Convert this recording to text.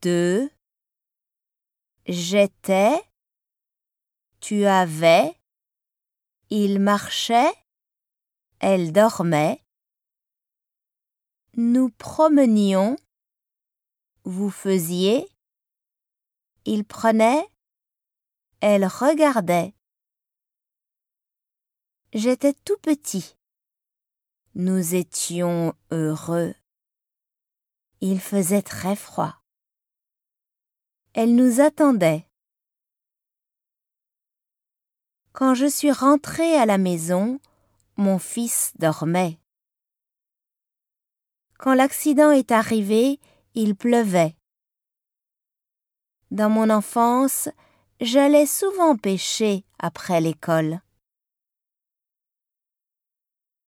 deux, j'étais, tu avais, il marchait, elle dormait, nous promenions, vous faisiez, il prenait, elle regardait. J'étais tout petit. Nous étions heureux. Il faisait très froid. Elle nous attendait. Quand je suis rentrée à la maison, mon fils dormait. Quand l'accident est arrivé, il pleuvait. Dans mon enfance, j'allais souvent pêcher après l'école.